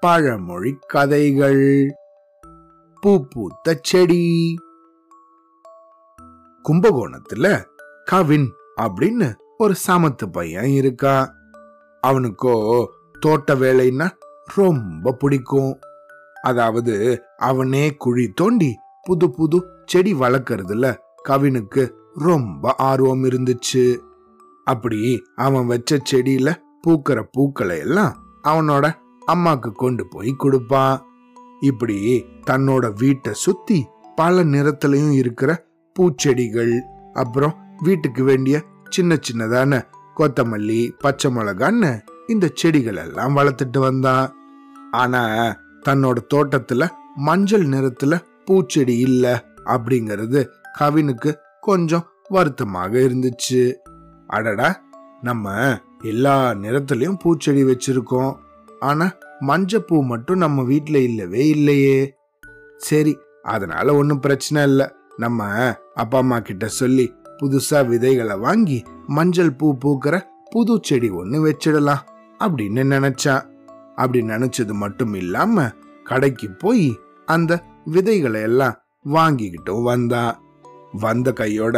பழமொழி கதைகள். பூ பூத்த செடி. கும்பகோணத்துல கவின் அப்படின்னு ஒரு சமத்து பையன் இருக்கா. அவனுக்கோ தோட்ட வேலைன்னா ரொம்ப பிடிக்கும். அதாவது அவனே குழி தோண்டி புது புது செடி வளர்க்கறதுல கவினுக்கு ரொம்ப ஆர்வம் இருந்துச்சு. அப்படி அவன் வச்ச செடியில பூக்கிற பூக்களை எல்லாம் அவனோட அம்மாக்கு கொண்டு போய் கொடுப்பான். இப்படி தன்னோட வீட்டை சுத்தி பல நிறத்திலையும் இருக்கிற பூச்செடிகள் அப்புறம் வீட்டுக்கு வேண்டிய சின்ன சின்னதான கொத்தமல்லி பச்சை மிளகான்னு இந்த செடிகள் எல்லாம் வளர்த்துட்டு வந்தான். ஆனா தன்னோட தோட்டத்துல மஞ்சள் நிறத்துல பூச்செடி இல்ல அப்படிங்கிறது கவினுக்கு கொஞ்சம் வருத்தமாக இருந்துச்சு. அடடா நம்ம எல்லா நிறத்துலயும் பூச்செடி வச்சிருக்கோம். ஆனா மஞ்சப்பூ மட்டும் நம்ம வீட்ல இல்லவே இல்லையே. சரி அதனால ஒன்றும் பிரச்சனை இல்லை. நம்ம அப்பா அம்மா கிட்ட சொல்லி புதுசா விதைகளை வாங்கி மஞ்சள் பூ பூக்கிற புது செடி ஒன்று வச்சிடலாம் அப்படின்னு நினைச்சான் அப்படி நினைச்சது மட்டும் இல்லாம கடைக்கு போய் அந்த விதைகளை எல்லாம் வாங்கிக்கிட்டும் வந்தான் வந்த கையோட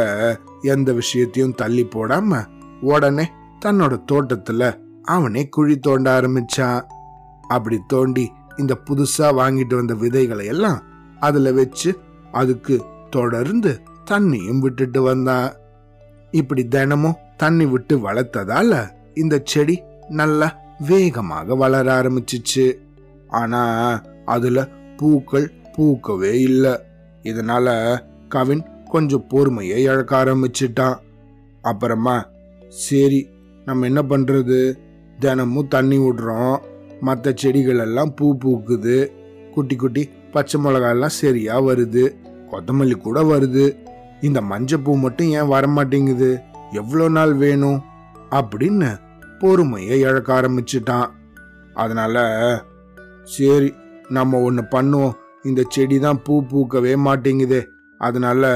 எந்த விஷயத்தையும் தள்ளி போடாம உடனே தன்னோட தோட்டத்துல அவனே குழி தோண்ட ஆரம்பிச்சான். அப்படி தோண்டி இந்த புதுசா வாங்கிட்டு வந்த விதைகளை எல்லாம் அதுல வச்சு அதுக்கு தொடர்ந்து தண்ணியும் விட்டுட்டு வந்தான். இப்படி தினமும் தண்ணி விட்டு வளர்த்ததால இந்த செடி நல்லா வேகமாக வளர ஆரம்பிச்சிச்சு. ஆனா அதுல பூக்கள் பூக்கவே இல்லை. இதனால கவின் கொஞ்சம் பொறுமையை இழக்க ஆரம்பிச்சிட்டான். அப்புறமா சரி நம்ம என்ன பண்ணுறது தினமும் தண்ணி விடுறோம். மற்ற செடிகள் எல்லாம் பூ பூக்குது. குட்டி குட்டி பச்சை மிளகாயெல்லாம் சரியாக வருது. கொத்தமல்லி கூட வருது. இந்த மஞ்சள் பூ மட்டும் ஏன் வரமாட்டேங்குது? எவ்வளோ நாள் வேணும்? அப்படின்னு பொறுமையை இழக்க ஆரம்பிச்சிட்டான். அதனால சரி நம்ம ஒன்று பண்ணுவோம். இந்த செடி தான் பூ பூக்கவே மாட்டேங்குதே. அதனால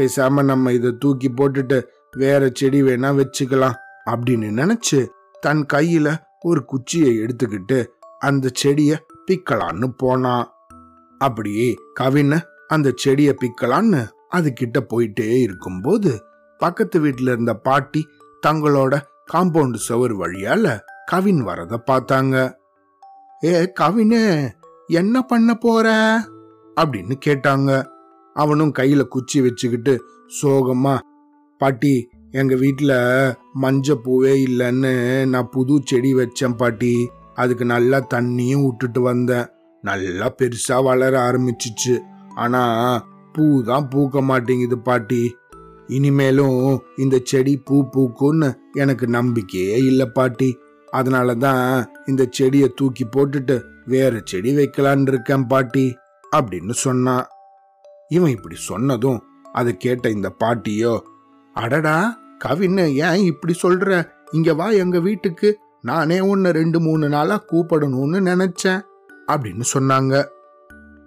பேசாம நம்ம இதை தூக்கி போட்டுட்டு வேற செடி வேணா வச்சுக்கலாம். அப்படின்னு நினைச்சு தன் கையில ஒரு குச்சியை எடுத்துக்கிட்டு அந்த செடிய பிக்கலான்னு போனான் அப்படி கவின்னு அந்த செடிய பிக்கலான்னு அது கிட்ட போயிட்டே இருக்கும்போது பக்கத்து வீட்டுல இருந்த பாட்டி தங்களோட காம்பவுண்ட் சுவர் வழியால கவின் வரத பார்த்தாங்க. ஏ கவினு என்ன பண்ண போற? அப்படின்னு கேட்டாங்க. அவனும் கையில குச்சி வச்சுக்கிட்டு சோகமா பாட்டி எங்க வீட்ல மஞ்ச பூவே இல்லைன்னு நான் புது செடி வச்சேன் பாட்டி. அதுக்கு நல்லா தண்ணியும் விட்டுட்டு வந்தேன். நல்லா பெருசா வளர ஆரம்பிச்சிச்சு. ஆனா பூ தான் பூக்க மாட்டேங்குது பாட்டி. இனிமேலும் இந்த செடி பூ பூக்கும்னு எனக்கு நம்பிக்கையே இல்லை பாட்டி. அதனால தான் இந்த செடியை தூக்கி போட்டுட்டு வேற செடி வைக்கலான் இருக்கேன் பாட்டி அப்படின்னு சொன்னான். இவன் இப்படி சொன்னதும் அதை கேட்ட இந்த பாட்டியோ அடடா கவின்னு ஏன் இப்படி சொல்ற? இங்க வா எங்க வீட்டுக்கு. நானே உன்னை ரெண்டு மூணு நாளா கூப்பிடணும்னு நினைச்சேன் அப்படின்னு சொன்னாங்க.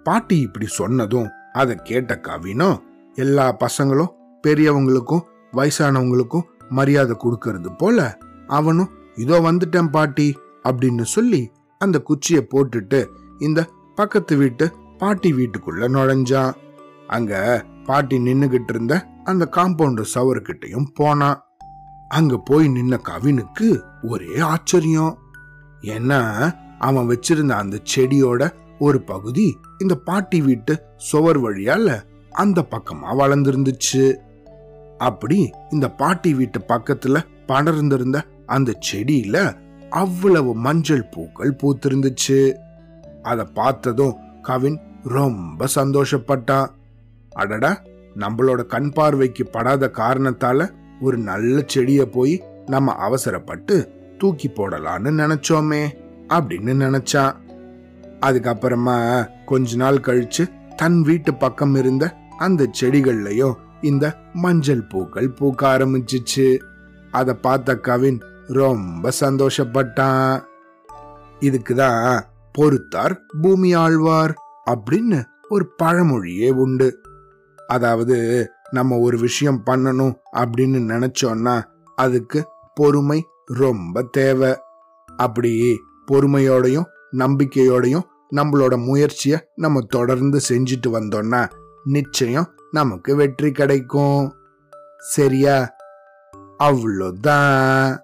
பாட்டி இப்படி சொன்னதும் அதை கேட்ட கவினும் எல்லா பசங்களும் பெரியவங்களுக்கும் வயசானவங்களுக்கும் மரியாதை கொடுக்கறது போல அவனும் இதோ வந்துட்டேன் பாட்டி அப்படின்னு சொல்லி அந்த குச்சியை போட்டுட்டு இந்த பக்கத்து வீட்டு பாட்டி வீட்டுக்குள்ள நுழைஞ்சான். அங்க பாட்டி நின்னுகிட்டு இருந்த அந்த காம்பவுண்டு சவர்கிட்டயும் போனான் அங்க போய் நின்ன கவினுக்கு ஒரே ஆச்சரியம். ஏன்னா அவன் வச்சிருந்த அந்த செடியோட ஒரு பகுதி இந்த பாட்டி வீட்டு சுவர் வழியால அந்த பக்கமா வளர்ந்துருந்துச்சு. அப்படி இந்த பாட்டி வீட்டு பக்கத்துல படர்ந்திருந்த அந்த செடியில அவ்வளவு மஞ்சள் பூக்கள் பூத்திருந்துச்சு. அதை பார்த்ததும் கவின் ரொம்ப சந்தோஷப்பட்டான். அடடா நம்மளோட கண் பார்வைக்கு படாத காரணத்தால ஒரு நல்ல செடிய போய் நம்ம அவசரப்பட்டு தூக்கி போடலான்னு நினைச்சோமே அப்படின்னு நினைச்சான் அதுக்கப்புறமா கொஞ்ச நாள் கழிச்சு தன் வீட்டு பக்கம் இருந்த அந்த செடிகள்லயும் இந்த மஞ்சள் பூக்கள் பூக்க ஆரம்பிச்சிச்சு. அத பார்த்த கவின் ரொம்ப சந்தோஷப்பட்டான். இதுக்குதான் பொறுத்தார் பூமி ஆழ்வார் அப்படின்னு ஒரு பழமொழியே உண்டு. அதாவது நம்ம ஒரு விஷயம் பண்ணணும் அப்படின்னு நினைச்சோம்னா அதுக்கு பொறுமை ரொம்ப தேவை. அப்படி பொறுமையோடையும் நம்பிக்கையோடையும் நம்மளோட முயற்சியை நம்ம தொடர்ந்து செஞ்சுட்டு வந்தோம்னா நிச்சயம் நமக்கு வெற்றி கிடைக்கும். சரியா? அவ்வளோதான்.